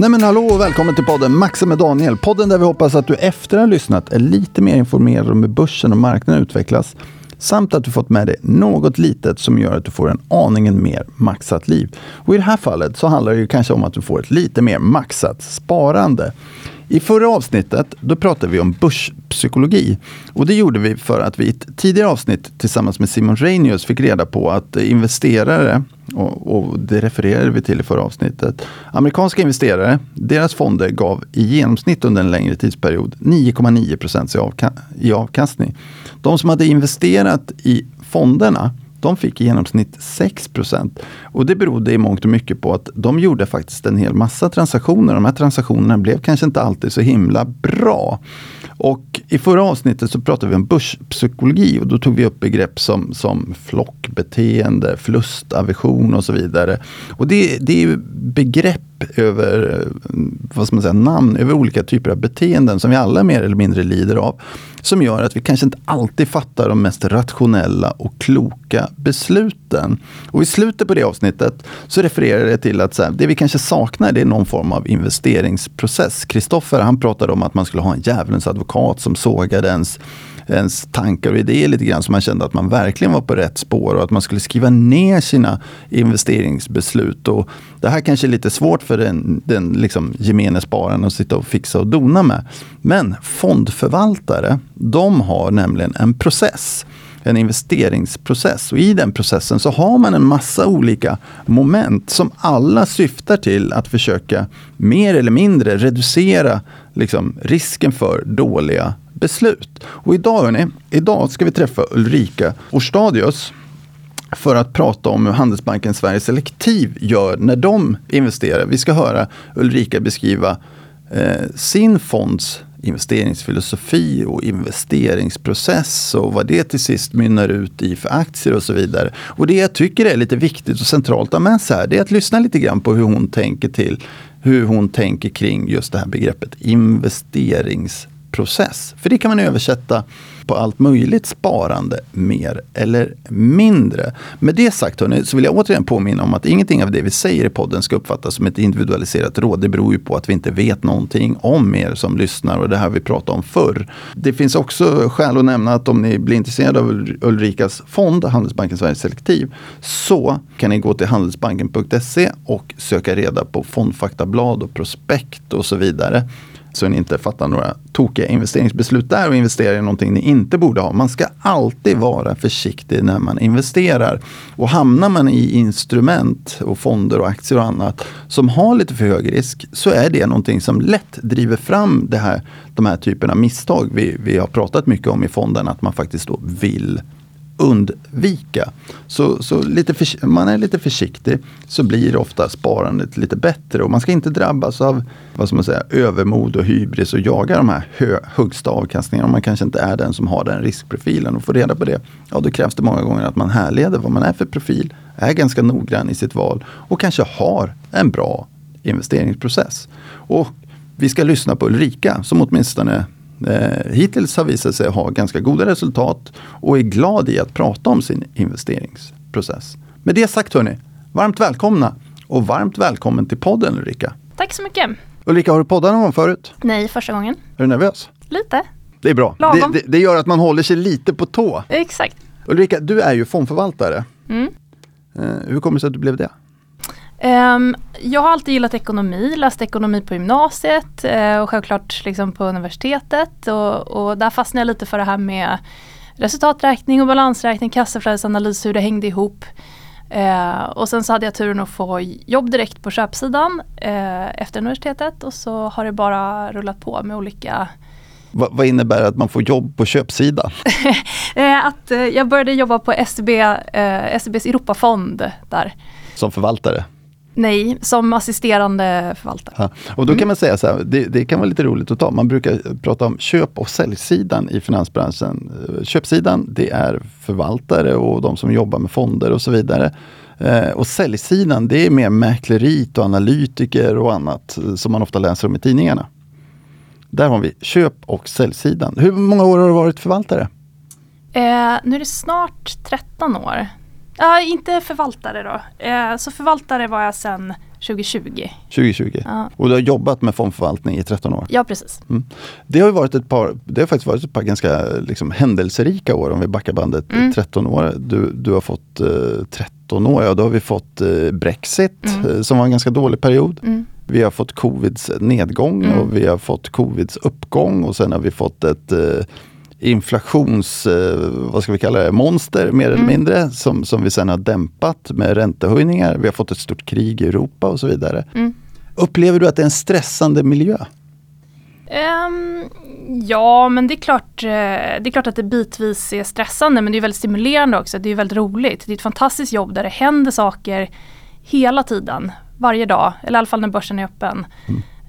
Nej men hallå och välkommen till podden Maxa med Daniel. Podden där vi hoppas att du efter att ha lyssnat är lite mer informerad om hur börsen och marknaden utvecklas. Samt att du fått med dig något litet som gör att du får en aningen mer maxat liv. Och i det här fallet så handlar det ju kanske om att du får ett lite mer maxat sparande. I förra avsnittet då pratade vi om börspsykologi. Och det gjorde vi för att vi i ett tidigare avsnitt tillsammans med Simon Reinius fick reda på att investerare, och, och det refererade vi till i förra avsnittet, amerikanska investerare, deras fonder gav i genomsnitt under en längre tidsperiod 9,9 procent i avkastning. De som hade investerat i fonderna de fick i genomsnitt 6% Och det berodde i mångt och mycket på att de gjorde faktiskt en hel massa transaktioner. De här transaktionerna blev kanske inte alltid så himla bra. Och i förra avsnittet så pratade vi om börspsykologi och då tog vi upp begrepp som, som flockbeteende, förlustaversion och så vidare. Och det, det är begrepp över, eh, vad ska man säga, namn över olika typer av beteenden som vi alla mer eller mindre lider av. Som gör att vi kanske inte alltid fattar de mest rationella och kloka besluten. Och i slutet på det avsnittet så refererar det till att så här, det vi kanske saknar det är någon form av investeringsprocess. Kristoffer han pratade om att man skulle ha en djävulens advokat som sågade ens ens tankar och idéer lite grann så man kände att man verkligen var på rätt spår och att man skulle skriva ner sina investeringsbeslut. Och det här kanske är lite svårt för den, den liksom gemene spararen att sitta och fixa och dona med. Men fondförvaltare, de har nämligen en process en investeringsprocess. Och I den processen så har man en massa olika moment som alla syftar till att försöka mer eller mindre reducera liksom, risken för dåliga beslut. Och idag, hörni, idag ska vi träffa Ulrika Orstadius för att prata om hur Handelsbanken Sverige Selektiv gör när de investerar. Vi ska höra Ulrika beskriva eh, sin fonds investeringsfilosofi och investeringsprocess och vad det till sist mynnar ut i för aktier och så vidare. Och det jag tycker är lite viktigt och centralt att ha med sig här, det är att lyssna lite grann på hur hon tänker till hur hon tänker kring just det här begreppet investerings process. För det kan man översätta på allt möjligt sparande, mer eller mindre. Med det sagt hörni, så vill jag återigen påminna om att ingenting av det vi säger i podden ska uppfattas som ett individualiserat råd. Det beror ju på att vi inte vet någonting om er som lyssnar och det här vi pratade om förr. Det finns också skäl att nämna att om ni blir intresserade av Ulrikas fond, Handelsbanken Sverige Selektiv, så kan ni gå till handelsbanken.se och söka reda på fondfaktablad och prospekt och så vidare så ni inte fattar några tokiga investeringsbeslut där och investerar i någonting ni inte borde ha. Man ska alltid vara försiktig när man investerar. Och hamnar man i instrument och fonder och aktier och annat som har lite för hög risk så är det någonting som lätt driver fram det här, de här typerna av misstag vi, vi har pratat mycket om i fonden. Att man faktiskt då vill undvika. Så, så lite för, man är lite försiktig så blir ofta sparandet lite bättre och man ska inte drabbas av vad ska man säga, övermod och hybris och jaga de här hö, högsta avkastningarna om man kanske inte är den som har den riskprofilen. Och få reda på det, ja då krävs det många gånger att man härleder vad man är för profil, är ganska noggrann i sitt val och kanske har en bra investeringsprocess. Och vi ska lyssna på Ulrika som åtminstone eh, hittills har visat sig ha ganska goda resultat och är glad i att prata om sin investeringsprocess. Med det sagt hörni, varmt välkomna och varmt välkommen till podden Ulrika. Tack så mycket. Ulrika, har du poddat någon gång förut? Nej, första gången. Är du nervös? Lite. Det är bra. Det, det, det, gör att man håller sig lite på tå. Exakt. Ulrika, du är ju fondförvaltare. Mm. Eh, hur kommer det sig att du blev det? Um, jag har alltid gillat ekonomi, läst ekonomi på gymnasiet uh, och självklart liksom på universitetet. Och, och, där fastnade jag lite för det här med resultaträkning och balansräkning, kassaflödesanalys, hur det hängde ihop. Uh, och sen så hade jag turen att få jobb direkt på köpsidan uh, efter universitetet och så har det bara rullat på med olika Va, vad innebär att man får jobb på köpsidan? att jag började jobba på SEB, SEBs Europafond där. Som förvaltare? Nej, som assisterande förvaltare. Ja. Och då kan mm. man säga så här, det, det, kan vara lite roligt att ta. Man brukar prata om köp och säljsidan i finansbranschen. Köpsidan, det är förvaltare och de som jobbar med fonder och så vidare. Eh, och säljsidan, det är mer mäklerit och analytiker och annat som man ofta läser om i tidningarna. Där har vi köp och säljsidan. Hur många år har du varit förvaltare? Eh, nu är det snart 13 år. Ja, inte förvaltare då. Eh, så förvaltare var jag sedan 2020. 2020. Ja, Och du har jobbat med fondförvaltning i 13 år. ja precis. Det har ju varit ett par, det har faktiskt varit ett par ganska liksom, händelserika år om vi backar bandet Mm. 13 år. Du, du har fått eh, 13 år, ja då har vi fått eh, Brexit Mm. eh, som var en ganska dålig period. Mm. Vi har fått covids nedgång Mm. och vi har fått covids uppgång och sen har vi fått ett eh, inflations, eh, vad ska vi kalla det, monster mer eller Mm. mindre som, som vi sen har dämpat med räntehöjningar. Vi har fått ett stort krig i Europa och så vidare. Mm. Upplever du att det är en stressande miljö? Ehm, ja, men det är, klart, eh, det är klart att det bitvis är stressande men det är väldigt stimulerande också. Det är väldigt roligt. Det är ett fantastiskt jobb där det händer saker hela tiden, varje dag, eller i alla fall när börsen är öppen.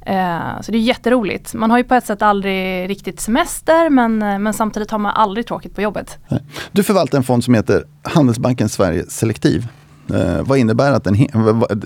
Eh, så det är jätteroligt. Man har ju på ett sätt aldrig riktigt semester men, eh, men samtidigt har man aldrig tråkigt på jobbet. Du förvaltar en fond som heter Handelsbanken Sverige Selektiv. Eh, vad innebär att en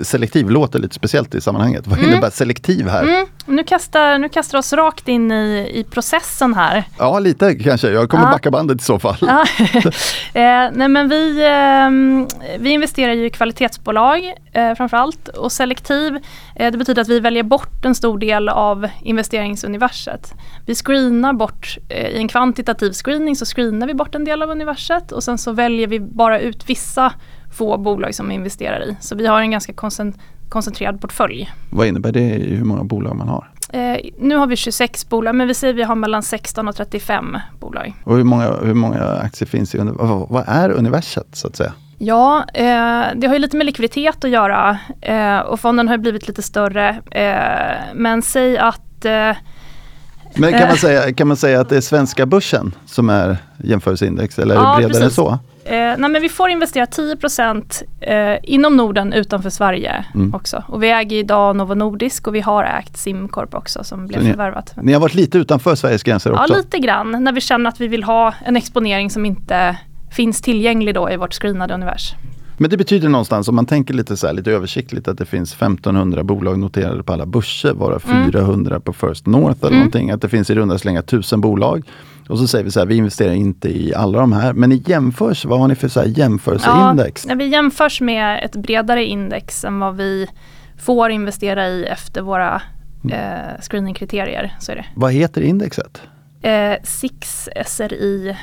selektiv låter lite speciellt i sammanhanget. Vad innebär selektiv här? Mm, nu, kastar, nu kastar oss rakt in i, i processen här. Ja, lite kanske. Jag kommer Ja. backa bandet i så fall. Ja. eh, nej men vi, ehm, vi investerar ju i kvalitetsbolag eh, framförallt och selektiv eh, det betyder att vi väljer bort en stor del av investeringsuniverset. Vi screenar bort, eh, i en kvantitativ screening så screenar vi bort en del av universet och sen så väljer vi bara ut vissa få bolag som vi investerar i. Så vi har en ganska koncent- koncentrerad portfölj. Vad innebär det i hur många bolag man har? Eh, nu har vi 26 bolag men vi säger att vi har mellan 16 och 35 bolag. Och hur många, hur många aktier finns i vad, är universet så att säga? Ja, eh, det har ju lite med likviditet att göra eh, och fonden har ju blivit lite större. Eh, men säg att eh, Men kan Eh. man, säga, kan man säga att det är svenska börsen som är jämförelseindex eller är Ja, det bredare precis. än så? Eh, nej men vi får investera 10 eh, inom Norden utanför Sverige Mm. också. Och vi äger idag Novo Nordisk och vi har ägt Simcorp också som blev ni- förvärvat. Ni har varit lite utanför Sveriges gränser Ja, också? lite grann när vi känner att vi vill ha en exponering som inte finns tillgänglig då i vårt screenade univers. Men det betyder någonstans, om man tänker lite, så här, lite översiktligt, att det finns 1500 bolag noterade på alla börser, varav Mm. 400 på First North eller Mm. någonting. Att det finns i runda slängar 1000 bolag. Och så säger vi så här, vi investerar inte i alla de här. Men i jämförs, vad har ni för så här jämförelseindex? när vi jämförs med ett bredare index än vad vi får investera i efter våra Mm. eh, screeningkriterier så är det. Vad heter indexet? Eh, SIX SRI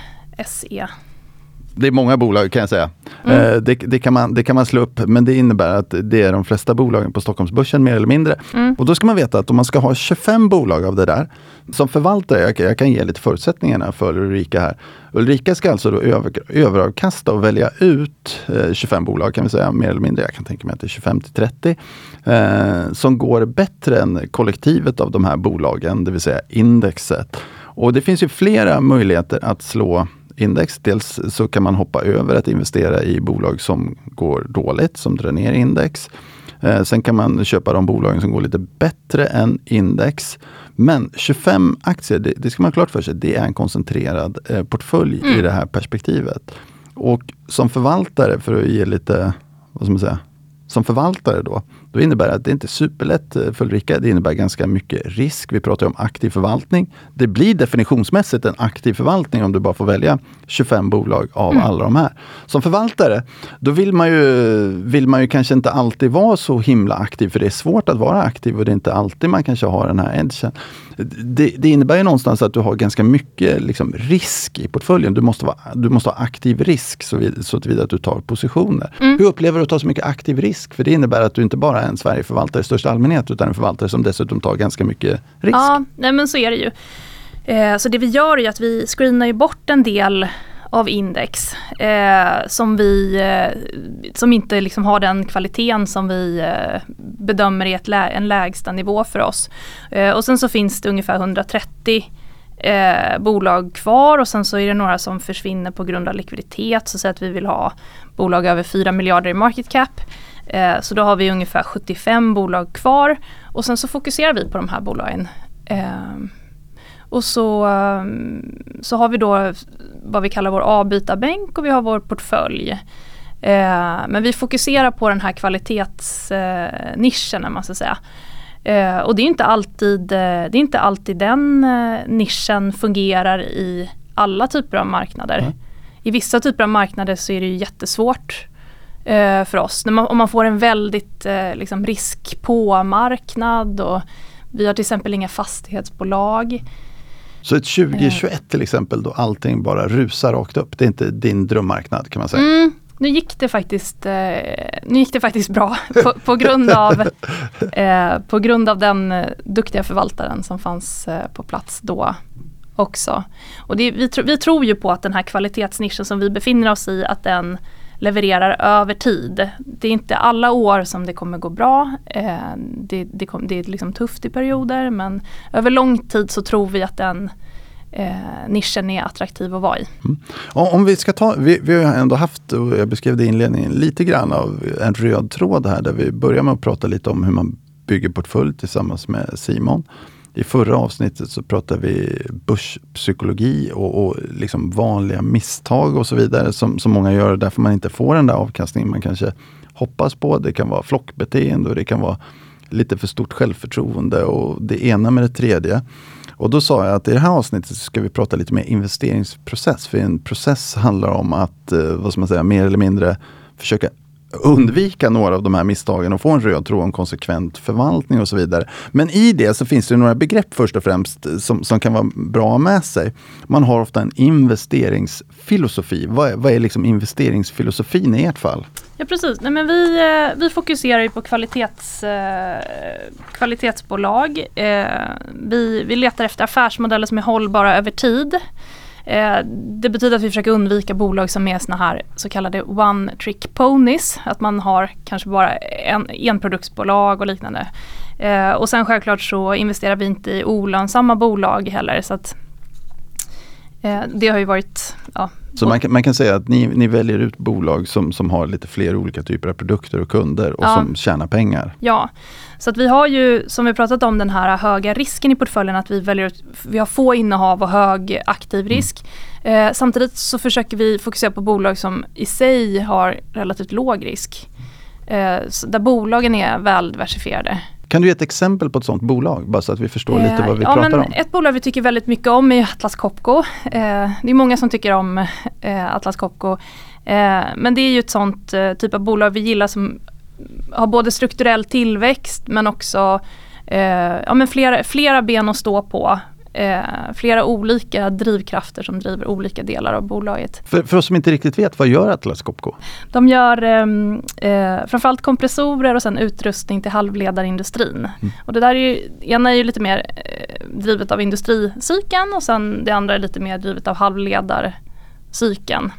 SE. Det är många bolag kan jag säga. Mm. Eh, det, det, kan man, det kan man slå upp, men det innebär att det är de flesta bolagen på Stockholmsbörsen mer eller mindre. Mm. Och då ska man veta att om man ska ha 25 bolag av det där, som förvaltare, jag, jag kan ge lite förutsättningarna för Ulrika här. Ulrika ska alltså då över, överavkasta och välja ut eh, 25 bolag kan vi säga, mer eller mindre. Jag kan tänka mig att det är 25 till 30. Eh, som går bättre än kollektivet av de här bolagen, det vill säga indexet. Och det finns ju flera möjligheter att slå index. Dels så kan man hoppa över att investera i bolag som går dåligt, som drar ner index. Eh, sen kan man köpa de bolagen som går lite bättre än index. Men 25 aktier, det, det ska man ha klart för sig, det är en koncentrerad eh, portfölj i Mm. det här perspektivet. Och som förvaltare, för att ge lite, vad ska man säga, som förvaltare då, då innebär det att det inte är superlätt eh, för Ulrika. Det innebär ganska mycket risk. Vi pratar om aktiv förvaltning. Det blir definitionsmässigt en aktiv förvaltning om du bara får välja 25 bolag av Mm. alla de här. Som förvaltare, då vill man, ju, vill man ju kanske inte alltid vara så himla aktiv, för det är svårt att vara aktiv och det är inte alltid man kanske har den här edgen. Det, det innebär ju någonstans att du har ganska mycket liksom, risk i portföljen. Du måste, vara, du måste ha aktiv risk så, vid, så tillvida att du tar positioner. Mm. Hur upplever du att ta så mycket aktiv risk? För det innebär att du inte bara är en Sverigeförvaltare i största allmänhet utan en förvaltare som dessutom tar ganska mycket risk. Ja, nej men så är det ju. Eh, så det vi gör är att vi screenar ju bort en del av index eh, som, vi, eh, som inte liksom har den kvaliteten som vi eh, bedömer är ett lä en lägsta nivå för oss. Eh, och sen så finns det ungefär 130 eh, bolag kvar och sen så är det några som försvinner på grund av likviditet. Så säg att vi vill ha bolag över 4 miljarder i market cap. Eh, så då har vi ungefär 75 bolag kvar och sen så fokuserar vi på de här bolagen. Eh, och så, eh, så har vi då vad vi kallar vår avbytarbänk och vi har vår portfölj. Eh, men vi fokuserar på den här kvalitetsnischen, eh, man ska säga. Eh, och det är inte alltid, det är inte alltid den nischen fungerar i alla typer av marknader. Nej. I vissa typer av marknader så är det ju jättesvårt för oss. Man, om man får en väldigt liksom risk på marknad och vi har till exempel inga fastighetsbolag. Så ett 2021 till exempel då allting bara rusar rakt upp, det är inte din drömmarknad kan man säga? Mm, nu gick det faktiskt, eh, nu gick det faktiskt bra på, på, grund av, eh, på grund av den eh, duktiga förvaltaren som fanns eh, på plats då också. Och det, vi, tro, vi tror ju på att den här kvalitetsnischen som vi befinner oss i, att den levererar över tid. Det är inte alla år som det kommer gå bra. Eh, det, det, kom, det är liksom tufft i perioder men över lång tid så tror vi att den eh, nischen är attraktiv att vara i. Mm. Om vi ska ta, vi, vi har ändå haft, och jag beskrev det i inledningen, lite grann av en röd tråd här där vi börjar med att prata lite om hur man bygger portfölj tillsammans med Simon. I förra avsnittet så pratade vi börspsykologi och, och liksom vanliga misstag och så vidare som, som många gör därför man inte får den där avkastningen man kanske hoppas på. Det kan vara flockbeteende och det kan vara lite för stort självförtroende och det ena med det tredje. Och då sa jag att i det här avsnittet ska vi prata lite mer investeringsprocess. För en process handlar om att, eh, vad ska man säga, mer eller mindre försöka undvika några av de här misstagen och få en röd tråd om konsekvent förvaltning och så vidare. Men i det så finns det några begrepp först och främst eh, som, som kan vara bra med sig. Man har ofta en investeringsfilosofi. Vad är, vad är liksom investeringsfilosofin i ert fall? Ja precis, Nej, men vi, eh, vi fokuserar ju på kvalitets, eh, kvalitetsbolag. Vi, vi letar efter affärsmodeller som är hållbara över tid. Eh, det betyder att vi försöker undvika bolag som är såna här så kallade one trick ponies. Att man har kanske bara en, enproduktsbolag och liknande. Eh, och sen självklart så investerar vi inte i olönsamma bolag heller. Så att, det har ju varit ja, så man kan, man kan säga att ni, ni väljer ut bolag som, som har lite fler olika typer av produkter och kunder och ja. som tjänar pengar. Ja, så att vi har ju som vi pratat om den här höga risken i portföljen att vi väljer ut, vi har få innehav och hög aktiv mm. risk. Mm. Eh, samtidigt så försöker vi fokusera på bolag som i sig har relativt låg risk. Eh, där bolagen är väl diversifierade. Kan du ge ett exempel på ett sådant bolag? Bara så att vi förstår eh, lite vad vi ja, pratar om. Ett bolag vi tycker väldigt mycket om är Atlas Copco. Eh, det är många som tycker om eh, Atlas Copco. Eh, men det är ju ett sånt eh, typ av bolag vi gillar som har både strukturell tillväxt men också eh, ja, men flera, flera ben att stå på eh, flera olika drivkrafter som driver olika delar av bolaget. För, för oss som inte riktigt vet, vad gör Atlas Copco? De gör ehm, eh, framförallt kompressorer och sen utrustning till halvledarindustrin. Mm. Och det där är ju, ena är ju lite mer eh, drivet av industricykeln och sen det andra är lite mer drivet av halvledarcykeln.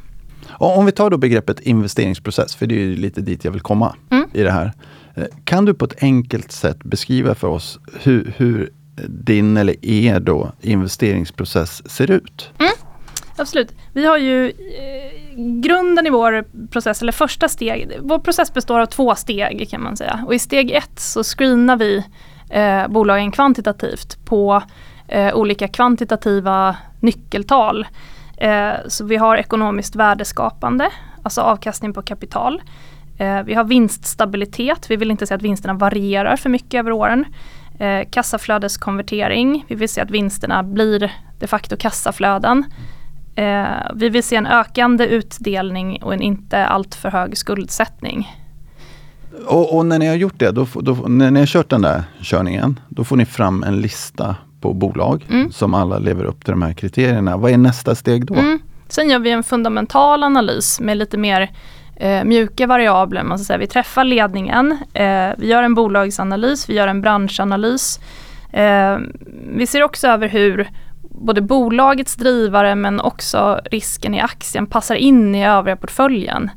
Om vi tar då begreppet investeringsprocess, för det är ju lite dit jag vill komma mm. i det här. Eh, kan du på ett enkelt sätt beskriva för oss hur, hur din eller er då investeringsprocess ser ut? Mm, absolut. Vi har ju eh, grunden i vår process, eller första steg, vår process består av två steg kan man säga. Och i steg ett så screenar vi eh, bolagen kvantitativt på eh, olika kvantitativa nyckeltal. Eh, så vi har ekonomiskt värdeskapande, alltså avkastning på kapital. Eh, vi har vinststabilitet, vi vill inte se att vinsterna varierar för mycket över åren. Eh, kassaflödeskonvertering. Vi vill se att vinsterna blir de facto kassaflöden. Eh, vi vill se en ökande utdelning och en inte alltför hög skuldsättning. Och, och, när ni har gjort det, då, då, när ni har kört den där körningen, då får ni fram en lista på bolag mm. som alla lever upp till de här kriterierna. Vad är nästa steg då? Mm. Sen gör vi en fundamental analys med lite mer eh, mjuka variabler. Man ska säga. Vi träffar ledningen, eh, vi gör en bolagsanalys, vi gör en branschanalys. Eh, vi ser också över hur både bolagets drivare men också risken i aktien passar in i övriga portföljen.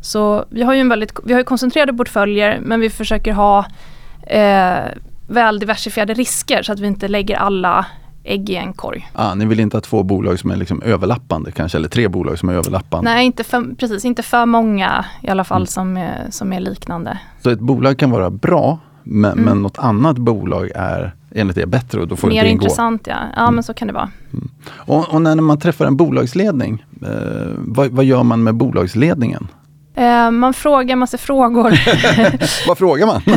Så vi har ju en väldigt, vi har koncentrerade portföljer men vi försöker ha eh, väl diversifierade risker så att vi inte lägger alla ägg i en korg. Ah, ni vill inte ha två bolag som är liksom överlappande kanske, eller tre bolag som är överlappande? Nej, inte för, precis, inte för många i alla fall mm. som, är, som är liknande. Så ett bolag kan vara bra, men, mm. men något annat bolag är enligt er bättre och då får Mer inte ingå? Mer intressant ja, ja mm. men så kan det vara. Mm. Och, och, när man träffar en bolagsledning, eh, vad, vad gör man med bolagsledningen? Eh, man frågar massa frågor. Vad frågar man?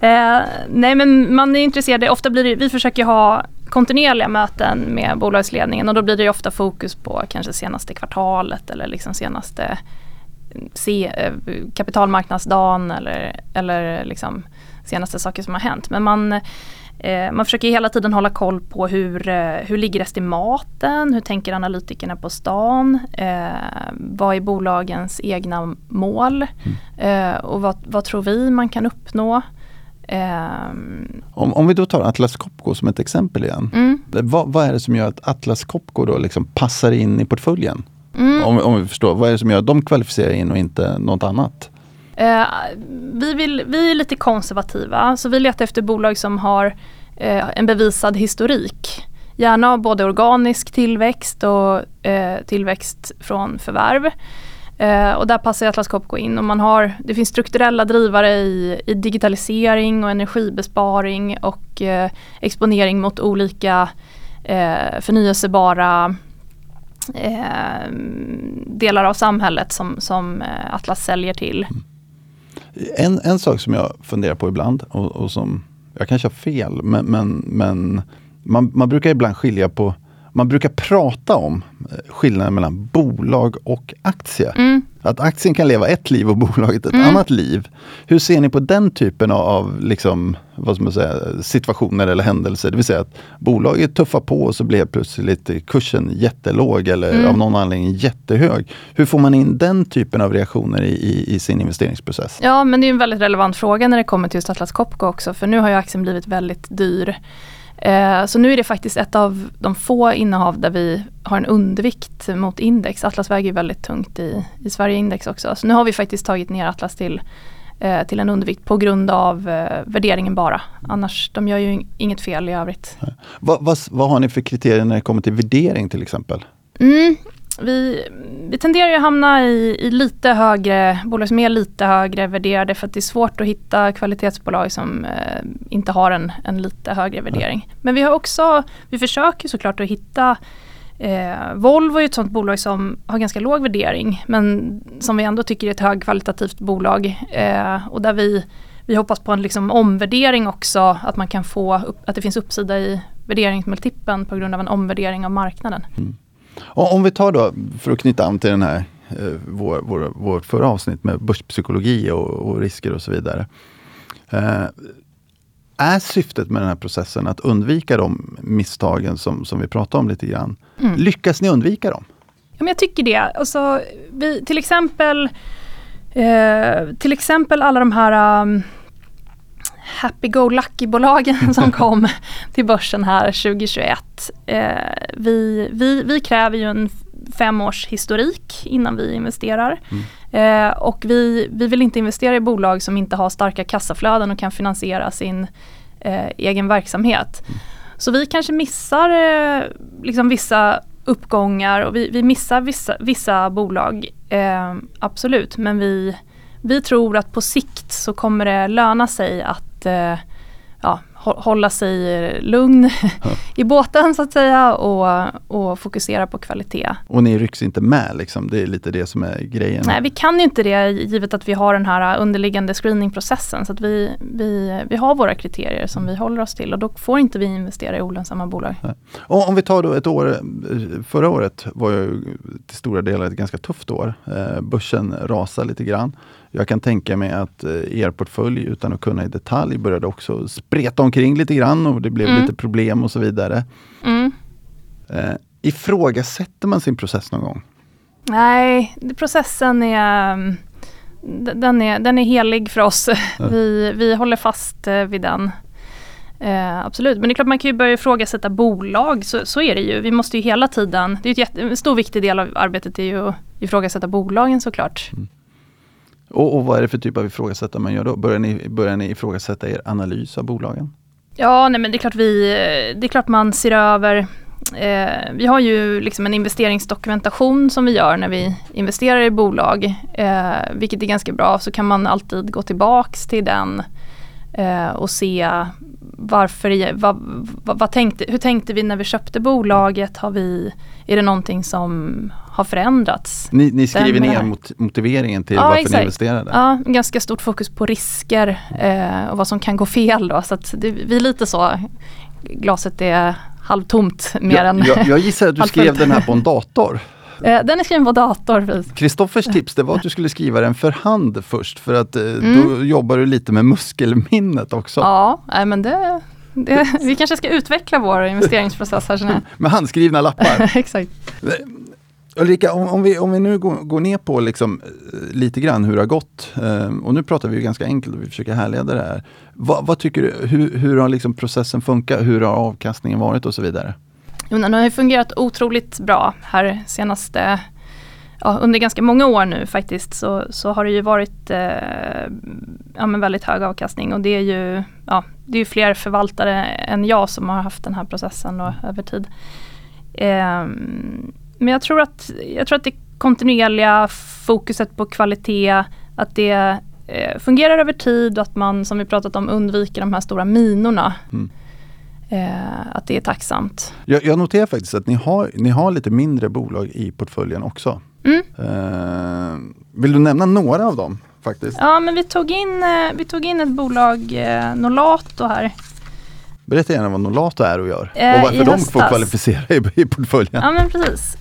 eh, nej men man är intresserad, ofta blir det, vi försöker ha kontinuerliga möten med bolagsledningen och då blir det ofta fokus på kanske senaste kvartalet eller liksom senaste se eh, kapitalmarknadsdagen eller, eller liksom senaste saker som har hänt. Men man, eh, man försöker hela tiden hålla koll på hur, eh, hur ligger estimaten, hur tänker analytikerna på stan, eh, vad är bolagens egna mål mm. eh, och vad, vad tror vi man kan uppnå. Um, om, om, vi då tar Atlas Copco som ett exempel igen. Mm. Vad, vad, är det som gör att Atlas Copco då liksom passar in i portföljen? Mm. Om, om vi förstår, vad är det som gör att de kvalificerar in och inte något annat? Uh, vi, vill, vi är lite konservativa så vi letar efter bolag som har uh, en bevisad historik. Gärna både organisk tillväxt och uh, tillväxt från förvärv. Eh, och där passar Atlas Copco in. Och man har, det finns strukturella drivare i, i digitalisering och energibesparing och eh, exponering mot olika eh, förnyelsebara eh, delar av samhället som, som eh, Atlas säljer till. Mm. En, en sak som jag funderar på ibland och, och som jag kanske har fel, men, men, men man, man brukar ibland skilja på man brukar prata om eh, skillnaden mellan bolag och aktie. Mm. Att aktien kan leva ett liv och bolaget ett mm. annat liv. Hur ser ni på den typen av liksom, vad ska man säga, situationer eller händelser? Det vill säga att bolaget tuffar på och så blir plötsligt kursen jättelåg eller mm. av någon anledning jättehög. Hur får man in den typen av reaktioner i, i, i, sin investeringsprocess? Ja men det är en väldigt relevant fråga när det kommer till just Atlas Copco också för nu har ju aktien blivit väldigt dyr. Eh, så nu är det faktiskt ett av de få innehav där vi har en undervikt mot index. Atlas väger väldigt tungt i, i Sverige index också. Så nu har vi faktiskt tagit ner Atlas till, eh, till en undervikt på grund av eh, värderingen bara. Annars, de gör ju inget fel i övrigt. Vad, vad, vad har ni för kriterier när det kommer till värdering till exempel? Mm, vi, vi tenderar ju att hamna i, i, lite högre, bolag som är lite högre värderade för att det är svårt att hitta kvalitetsbolag som eh, inte har en, en lite högre värdering. Men vi har också, vi försöker såklart att hitta eh, Volvo är ett sånt bolag som har ganska låg värdering men som vi ändå tycker är ett högkvalitativt bolag eh, och där vi, vi hoppas på en liksom omvärdering också, att man kan få, upp, att det finns uppsida i värderingsmultipeln på grund av en omvärdering av marknaden. Mm. Om vi tar då, för att knyta an till den här, eh, vår, vår, vårt förra avsnitt med börspsykologi och, och risker och så vidare. Eh, är syftet med den här processen att undvika de misstagen som, som vi pratade om lite grann? Mm. Lyckas ni undvika dem? Ja, men jag tycker det. Alltså, vi, till exempel eh, till exempel alla de här um, happy-go-lucky-bolagen som kom till börsen här 2021. Eh, vi, vi, vi kräver ju en fem års historik innan vi investerar. Mm. Eh, och vi, vi vill inte investera i bolag som inte har starka kassaflöden och kan finansiera sin eh, egen verksamhet. Mm. Så vi kanske missar eh, liksom vissa uppgångar och vi, vi missar vissa, vissa bolag. Eh, absolut, men vi, vi tror att på sikt så kommer det löna sig att Eh, ja, hålla sig lugn i båten så att säga och, och fokusera på kvalitet. Och ni rycks inte med liksom? Det är lite det som är grejen? Nej, vi kan ju inte det givet att vi har den här underliggande screeningprocessen. Så att vi, vi, vi har våra kriterier som vi håller oss till och då får inte vi investera i olönsamma bolag. Och om vi tar då ett år, förra året var ju till stora delar ett ganska tufft år. Eh, börsen rasade lite grann. Jag kan tänka mig att eh, er portfölj, utan att kunna i detalj, började också spreta omkring lite grann och det blev mm. lite problem och så vidare. Mm. Eh, ifrågasätter man sin process någon gång? Nej, processen är mm, den är, den är helig för oss. Ja. Vi, vi håller fast eh, vid den. Eh, absolut, men det är klart man kan ju börja ifrågasätta bolag, så, så är det ju. Vi måste ju hela tiden, det är jätte, en stor viktig del av arbetet är ju att ifrågasätta bolagen såklart. Mm. Och, och vad är det för typ av ifrågasättande man gör då? Börjar ni, börjar ni ifrågasätta er analys av bolagen? Ja, nej men det är klart, vi, eh, det är klart man ser över eh, vi har ju liksom en investeringsdokumentation som vi gör när vi investerar i bolag, eh, vilket är ganska bra. Så kan man alltid gå tillbaks till den eh, och se varför, vad, vad, vad, tänkte, hur tänkte vi när vi köpte bolaget? Har vi, är det någonting som har förändrats? Ni, ni skriver ner mot, motiveringen till ja, varför exakt. ni investerade? Ja, ganska stort fokus på risker eh, och vad som kan gå fel då. Så det, vi är lite så, glaset är halvtomt mer ja, än jag, jag gissar att du skrev den här på en dator? Eh, den är skriven på dator. Kristoffers tips det var att du skulle skriva den för hand först för att eh, då jobbar du lite med muskelminnet också. Ja, men det, det, vi kanske ska utveckla vår investeringsprocess här. Med handskrivna lappar. Exakt. Ulrika, om, om, vi, om vi nu går, går ner på liksom, eh, lite grann hur det har gått. Eh, och nu pratar vi ju ganska enkelt och vi försöker härleda det här. Vad, vad tycker du, hur, hur har liksom processen funkat? Hur har avkastningen varit och så vidare? Jo, den har ju fungerat otroligt bra här senaste Ja, under ganska många år nu faktiskt så, så har det ju varit eh, ja, men väldigt hög avkastning och det är ju ja, det är fler förvaltare än jag som har haft den här processen då, över tid. Eh, men jag tror, att, jag tror att det kontinuerliga fokuset på kvalitet, att det eh, fungerar över tid och att man som vi pratat om undviker de här stora minorna. Mm. Eh, att det är tacksamt. Jag, jag, noterar faktiskt att ni har, ni har lite mindre bolag i portföljen också. Mm. Eh, vill du nämna några av dem? faktiskt? Ja, men vi tog in, eh, vi tog in ett bolag, eh, Nolato här. Berätta gärna vad Nolato är och gör och varför de får kvalificera i, i portföljen. Ja, men precis.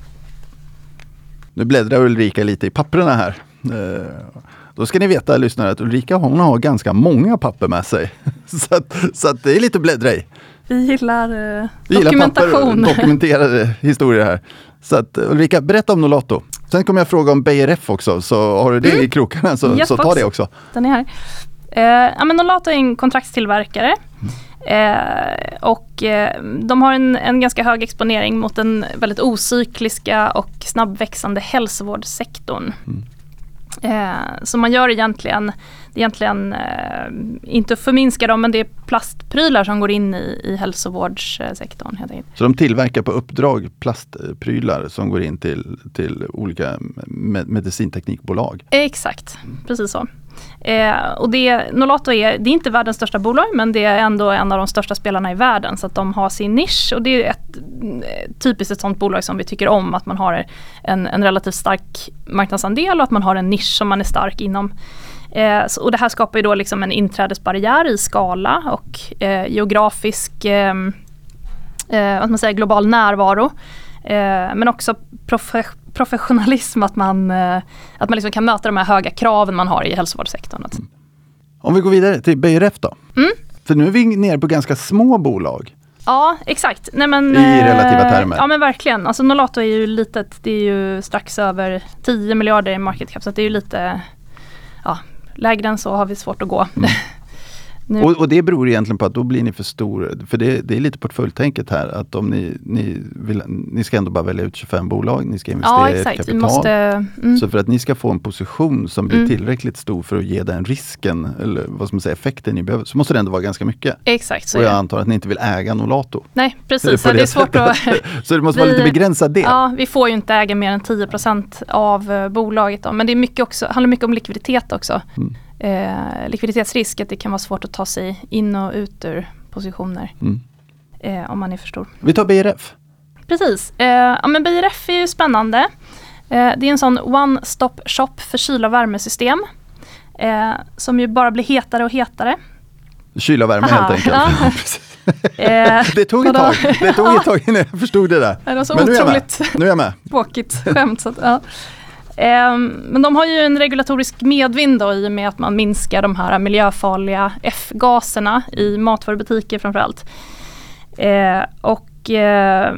Nu bläddrar Ulrika lite i papperna här. Då ska ni veta lyssnare att Ulrika hon har ganska många papper med sig. så, att, så att det är lite att bläddra i. Vi gillar, eh, Vi dokumentation. Gillar papper, dokumenterade historier här. Så att, Ulrika, berätta om Nolato. Sen kommer jag fråga om BRF också, så har du det mm. i krokarna så, så ta det också. Den är här. Eh, ja, men Nolato är en kontraktstillverkare. Eh, och eh, de har en, en, ganska hög exponering mot den väldigt ocykliska och snabbväxande hälsovårdssektorn. Mm. Eh, så man gör egentligen, egentligen eh, inte förminska dem, men det är plastprylar som går in i, i hälsovårdssektorn. Helt enkelt. Så de tillverkar på uppdrag plastprylar som går in till, till olika medicinteknikbolag? Exakt, precis så. Eh, och det, Nolato är, det är inte världens största bolag men det är ändå en av de största spelarna i världen så att de har sin nisch och det är ett, typiskt ett sånt bolag som vi tycker om att man har en, en relativt stark marknadsandel och att man har en nisch som man är stark inom. Eh, så, och det här skapar ju då liksom en inträdesbarriär i skala och eh, geografisk ehm, eh, att man säger, global närvaro. Eh, men också profe professionalism, att man, eh, att man liksom kan möta de här höga kraven man har i hälsovårdssektorn. Mm. Om vi går vidare till BRF då. Mm. För nu är vi nere på ganska små bolag. Ja exakt. Nej, men, I relativa termer. Ja men verkligen. Alltså Nolato är ju litet. Det är ju strax över 10 miljarder i market cap. Så det är ju lite ja, lägre än så har vi svårt att gå. Mm. Och, och, det beror egentligen på att då blir ni för stora. För det, det är lite portföljtänket här att om ni, ni, vill, ni ska ändå bara välja ut 25 bolag, ni ska investera ja, exakt. i kapital. Måste, mm. Så för att ni ska få en position som blir mm. tillräckligt stor för att ge den risken, eller vad ska man säga, effekten ni behöver, så måste det ändå vara ganska mycket. Exakt. Så och jag antar att ni inte vill äga Nolato. Nej precis, så det, är svårt att... så det måste vi, vara lite begränsad del. Ja, vi får ju inte äga mer än 10% av uh, bolaget. Då. Men det är mycket också, handlar mycket om likviditet också. Mm eh, likviditetsrisk, att det kan vara svårt att ta sig in och ut ur positioner. Mm. Eh, om man är för stor. Vi tar BRF. Precis, eh, ja, men BRF är ju spännande. Eh, det är en sån one-stop shop för kyl och värmesystem. Eh, som ju bara blir hetare och hetare. Kyl och värme Aha, helt enkelt. Ja. Eh, det tog ett tag, det tog ett tag innan jag förstod det där. Det var så Men nu är jag med. Nu är jag med. skämt. Så att, ja. Ehm, men de har ju en regulatorisk medvind då, i och med att man minskar de här miljöfarliga F-gaserna i matvarubutiker framförallt. Eh, och eh,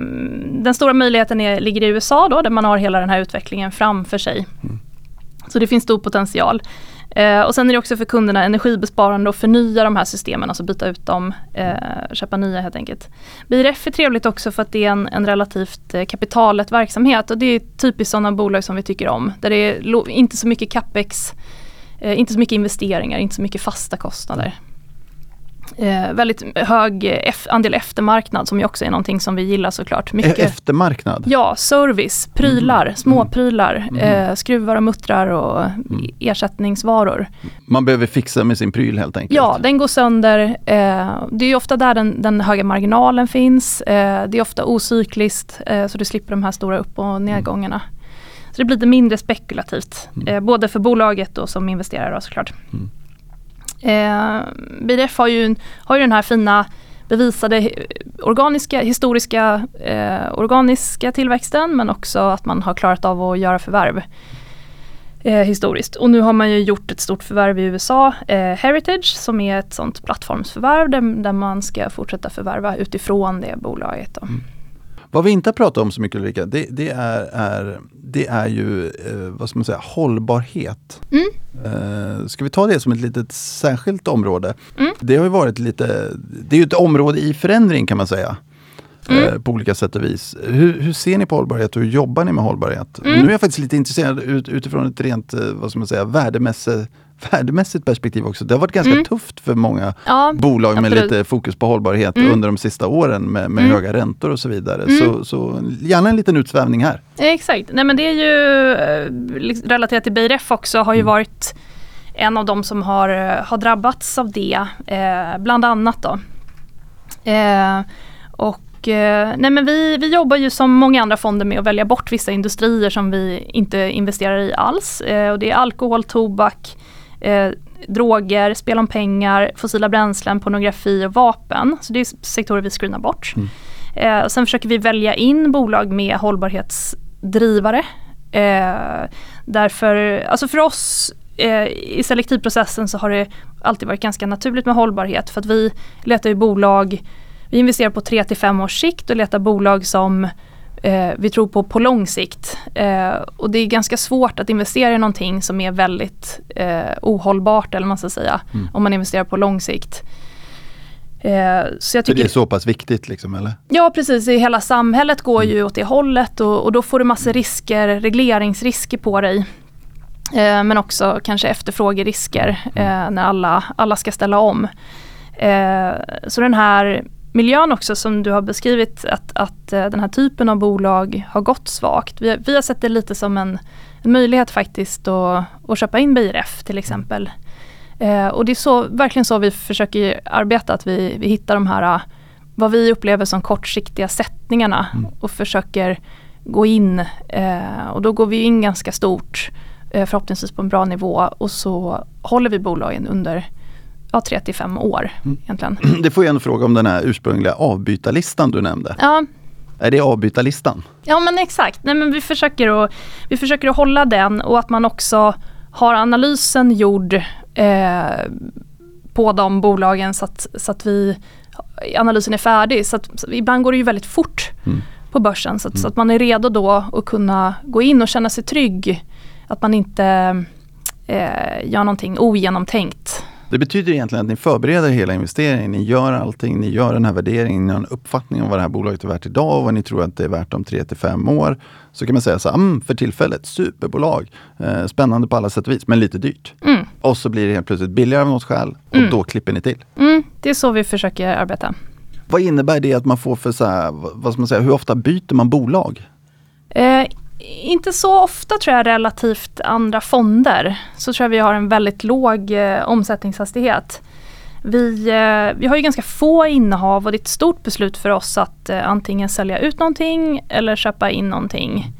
den stora möjligheten är, ligger i USA då, där man har hela den här utvecklingen framför sig. Mm. Så det finns stor potential. Eh, och sen är det också för kunderna energibesparande att förnya de här systemen, alltså byta ut dem, eh, köpa nya helt enkelt. BRF är trevligt också för att det är en, en relativt eh, kapitalet verksamhet och det är typiskt sådana bolag som vi tycker om. Där det är inte så mycket capex, eh, inte så mycket investeringar, inte så mycket fasta kostnader eh, väldigt hög andel eftermarknad som ju också är någonting som vi gillar såklart. Mycket, eftermarknad? Ja, service, prylar, mm. småprylar, mm. eh, skruvar och muttrar och mm. ersättningsvaror. Man behöver fixa med sin pryl helt enkelt? Ja, den går sönder. Eh, det är ofta där den, den höga marginalen finns. Eh, det är ofta ocykliskt eh, så du slipper de här stora upp och nedgångarna. Så det blir lite mindre spekulativt, mm. Eh, både för bolaget och som investerare såklart. Eh, BDF har ju, har ju den här fina bevisade organiska, historiska eh, organiska tillväxten men också att man har klarat av att göra förvärv eh, historiskt. Och nu har man ju gjort ett stort förvärv i USA, eh, Heritage, som är ett sånt plattformsförvärv där, där man ska fortsätta förvärva utifrån det bolaget. Mm. Vad vi inte har pratat om så mycket Ulrika, det, det är, är, det är ju eh, vad ska man säga, hållbarhet. Mm. Eh, ska vi ta det som ett litet särskilt område? Mm. Det har ju varit lite, det är ju ett område i förändring kan man säga. Mm. Eh, på olika sätt och vis. Hur, hur, ser ni på hållbarhet och hur jobbar ni med hållbarhet? Mm. Nu är jag faktiskt lite intresserad ut, utifrån ett rent eh, vad ska man säga, värdemässigt värdemässigt perspektiv också. Det har varit ganska mm. tufft för många ja, bolag med lite fokus på hållbarhet mm. under de sista åren med, med mm. höga räntor och så vidare. Mm. Så, så gärna en liten utsvävning här. Exakt, nej men det är ju eh, liksom relaterat till BRF också har ju mm. varit en av de som har, har drabbats av det, eh, bland annat då. Eh, och Eh, nej men vi, vi jobbar ju som många andra fonder med att välja bort vissa industrier som vi inte investerar i alls. Eh, och det är alkohol, tobak, eh, droger, spel om pengar, fossila bränslen, pornografi och vapen. Så det är sektorer vi screenar bort. Mm. Eh, och sen försöker vi välja in bolag med hållbarhetsdrivare. Eh, därför, alltså för oss eh, i selektivprocessen så har det alltid varit ganska naturligt med hållbarhet för att vi letar ju bolag vi investerar på 3 till 5 års sikt och letar bolag som eh, vi tror på på lång sikt. Eh, och det är ganska svårt att investera i någonting som är väldigt eh, ohållbart eller man ska säga. Mm. Om man investerar på lång sikt. Eh, så jag tycker, För det är så pass viktigt liksom eller? Ja precis, hela samhället går mm. ju åt det hållet och, och då får du massor risker, regleringsrisker på dig. Eh, men också kanske efterfrågerisker mm. eh, när alla, alla ska ställa om. Så den här miljön också som du har beskrivit att, att eh, den här typen av bolag har gått svagt. Vi, vi har sett det lite som en, en möjlighet faktiskt att, att köpa in BRF till exempel. Eh, och det är så, verkligen så vi försöker arbeta, att vi, vi hittar de här vad vi upplever som kortsiktiga sättningarna mm. och försöker gå in eh, och då går vi in ganska stort eh, förhoppningsvis på en bra nivå och så håller vi bolagen under ja, tre till fem år. Mm. Egentligen. Det får jag en fråga om den här ursprungliga avbytarlistan du nämnde. Ja. Är det avbytarlistan? Ja men exakt. Nej, men vi, försöker att, vi försöker att hålla den och att man också har analysen gjord eh, på de bolagen så att, så att vi, analysen är färdig. Så, att, så ibland går det ju väldigt fort mm. på börsen så att, mm. så att man är redo då att kunna gå in och känna sig trygg. Att man inte eh, gör någonting ogenomtänkt. Det betyder egentligen att ni förbereder hela investeringen. Ni gör allting, ni gör den här värderingen, ni har en uppfattning om vad det här bolaget är värt idag och vad ni tror att det är värt om 3 till 5 år. Så kan man säga så här, mm, för tillfället, superbolag, eh, spännande på alla sätt och vis, men lite dyrt. Mm. Och så blir det helt plötsligt billigare av något skäl och mm. då klipper ni till. Mm, det är så vi försöker arbeta. Vad innebär det att man får för så här, vad ska man säga, hur ofta byter man bolag? Eh, inte så ofta tror jag relativt andra fonder. Så tror jag vi har en väldigt låg eh, omsättningshastighet. Vi, eh, vi har ju ganska få innehav och det är ett stort beslut för oss att eh, antingen sälja ut någonting eller köpa in någonting.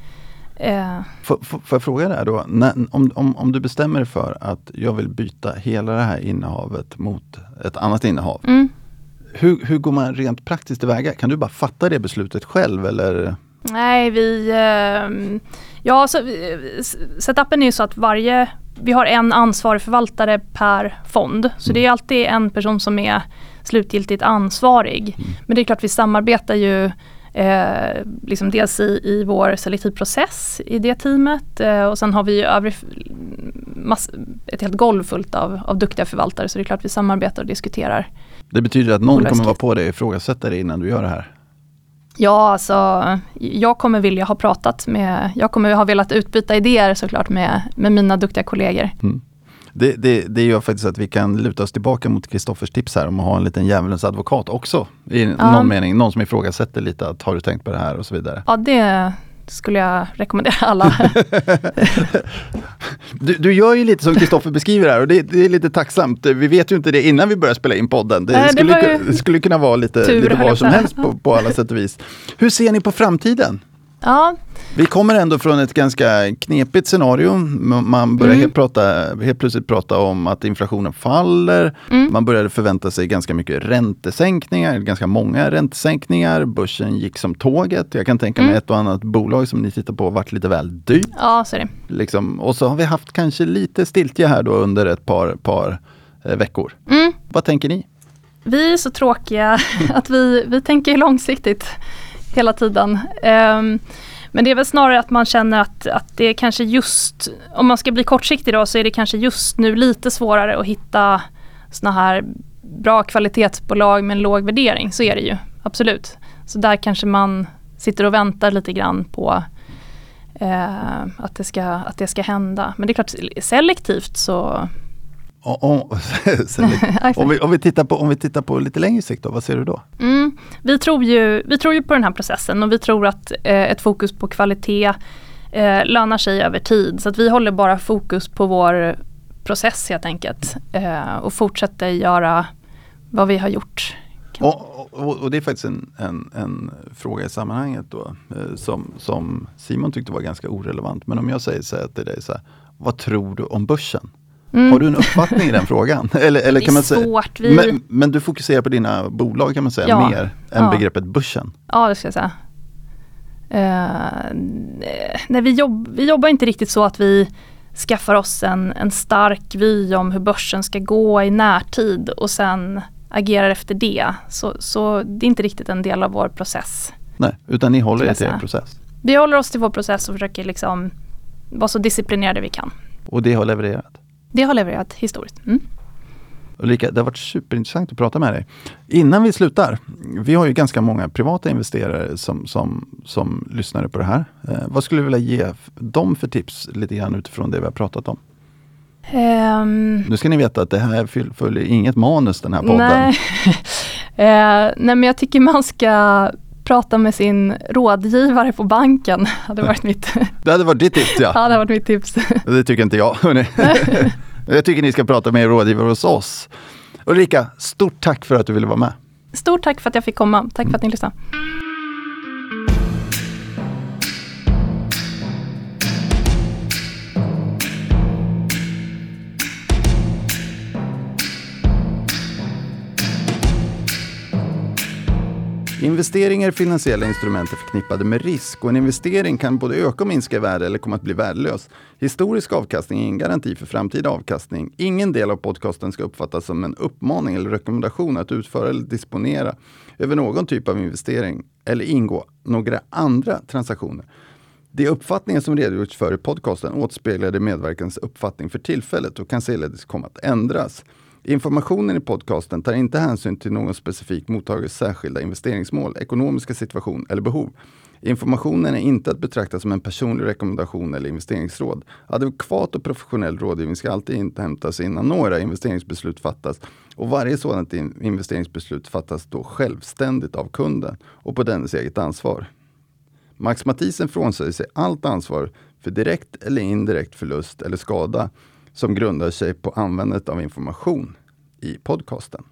Eh. Får, jag fråga dig då, När, om, om, om du bestämmer dig för att jag vill byta hela det här innehavet mot ett annat innehav. Mm. Hur, hur går man rent praktiskt tillväga? Kan du bara fatta det beslutet själv eller? Nej, vi... Eh, ja, så, setupen är ju så att varje... Vi har en ansvarig förvaltare per fond. Så det är alltid en person som är slutgiltigt ansvarig. Mm. Men det är klart vi samarbetar ju Eh, liksom dels i, i vår selektivprocess i det teamet eh, och sen har vi övrig, mass, ett helt golv fullt av, av duktiga förvaltare så det är klart vi samarbetar och diskuterar. Det betyder att någon kommer vara på dig och ifrågasätta dig innan du gör det här? Ja, alltså jag kommer vilja ha pratat med, jag kommer ha velat utbyta idéer såklart med, med mina duktiga kollegor. Mm. Det, det, det gör faktiskt att vi kan luta oss tillbaka mot Kristoffers tips här om att ha en liten djävulens advokat också. I ja. någon mening, någon som ifrågasätter lite att har du tänkt på det här och så vidare. Ja, det, skulle jag rekommendera alla. du, du gör ju lite som Kristoffer beskriver här och det, det, är lite tacksamt. Vi vet ju inte det innan vi börjar spela in podden. Det, Nej, skulle, det skulle kunna vara lite, tur, lite vad som helst på, på alla sätt och vis. Hur ser ni på framtiden? Ja, Vi kommer ändå från ett ganska knepigt scenario. Man börjar Mm. helt, prata, helt plötsligt prata om att inflationen faller. Mm. Man började förvänta sig ganska mycket räntesänkningar, ganska många räntesänkningar. Börsen gick som tåget. Jag kan tänka mig Mm. ett och annat bolag som ni tittar på varit lite väl dyrt. ja så är det. Liksom. Och så har vi haft kanske lite stiltje här då under ett par, par eh, veckor. Mm. Vad tänker ni? Vi är så tråkiga att vi, vi tänker långsiktigt hela tiden. Um, men det är väl snarare att man känner att, att det är kanske just, om man ska bli kortsiktig då, så är det kanske just nu lite svårare att hitta såna här bra kvalitetsbolag med en låg värdering. Så är det ju, absolut. Så där kanske man sitter och väntar lite grann på eh, att, det ska, att det ska hända. Men det är klart, selektivt så... O- o- om, vi, om, vi tittar på, om vi tittar på lite längre sikt, då, vad ser du då? Mm. Vi, tror ju, vi tror ju på den här processen och vi tror att eh, ett fokus på kvalitet eh, lönar sig över tid. Så att vi håller bara fokus på vår process helt enkelt eh, och fortsätter göra vad vi har gjort. Och, och, och det är faktiskt en, en, en fråga i sammanhanget då, eh, som, som Simon tyckte var ganska orelevant. Men om jag säger så här till dig, så här, vad tror du om börsen? Mm. Har du en uppfattning i den frågan? Eller, eller det kan man säga, svårt. Vi, men, men du fokuserar på dina bolag kan man säga, Ja. mer än Ja. begreppet börsen? Ja, det ska jag säga. Eh, nej, vi, jobb, vi jobbar inte riktigt så att vi skaffar oss en, en stark vy om hur börsen ska gå i närtid och sen agerar efter det. Så, så det är inte riktigt en del av vår process. Nej, utan ni håller er till er process. Vi håller oss till vår process och försöker liksom vara så disciplinerade vi kan. Och det har levererat. Det har levererat historiskt. Mm. Ulrika, det har varit superintressant att prata med dig. Innan vi slutar, vi har ju ganska många privata investerare som, som, som lyssnar på det här. Eh, vad skulle du vilja ge dem för tips lite grann utifrån det vi har pratat om? Ehm, Nu ska ni veta att det här följer inget manus den här podden. Nej. eh, nej men jag tycker man ska prata med sin rådgivare på banken. hade varit mitt, Det hade varit ditt tips ja. ja, det hade varit mitt tips. Det tycker inte jag. jag tycker ni ska prata med er rådgivare hos oss. Ulrika, stort tack för att du ville vara med. Stort tack för att jag fick komma. Tack för att ni lyssnade. Investeringar är finansiella instrument är förknippade med risk och en investering kan både öka och minska i värde eller komma att bli värdelös. Historisk avkastning är ingen garanti för framtida avkastning. Ingen del av podcasten ska uppfattas som en uppmaning eller rekommendation att utföra eller disponera över någon typ av investering eller ingå några andra transaktioner. De uppfattningar som redogjorts för i podcasten återspeglar de medverkans uppfattning för tillfället och kan således komma att ändras. Informationen i podcasten tar inte hänsyn till någon specifik mottagares särskilda investeringsmål, ekonomiska situation eller behov. Informationen är inte att betrakta som en personlig rekommendation eller investeringsråd. Adekvat och professionell rådgivning ska alltid inhämtas innan några investeringsbeslut fattas och varje sådant investeringsbeslut fattas då självständigt av kunden och på dennes eget ansvar. Max Mathisen frånsäger sig allt ansvar för direkt eller indirekt förlust eller skada som grundar sig på användandet av information i podcasten.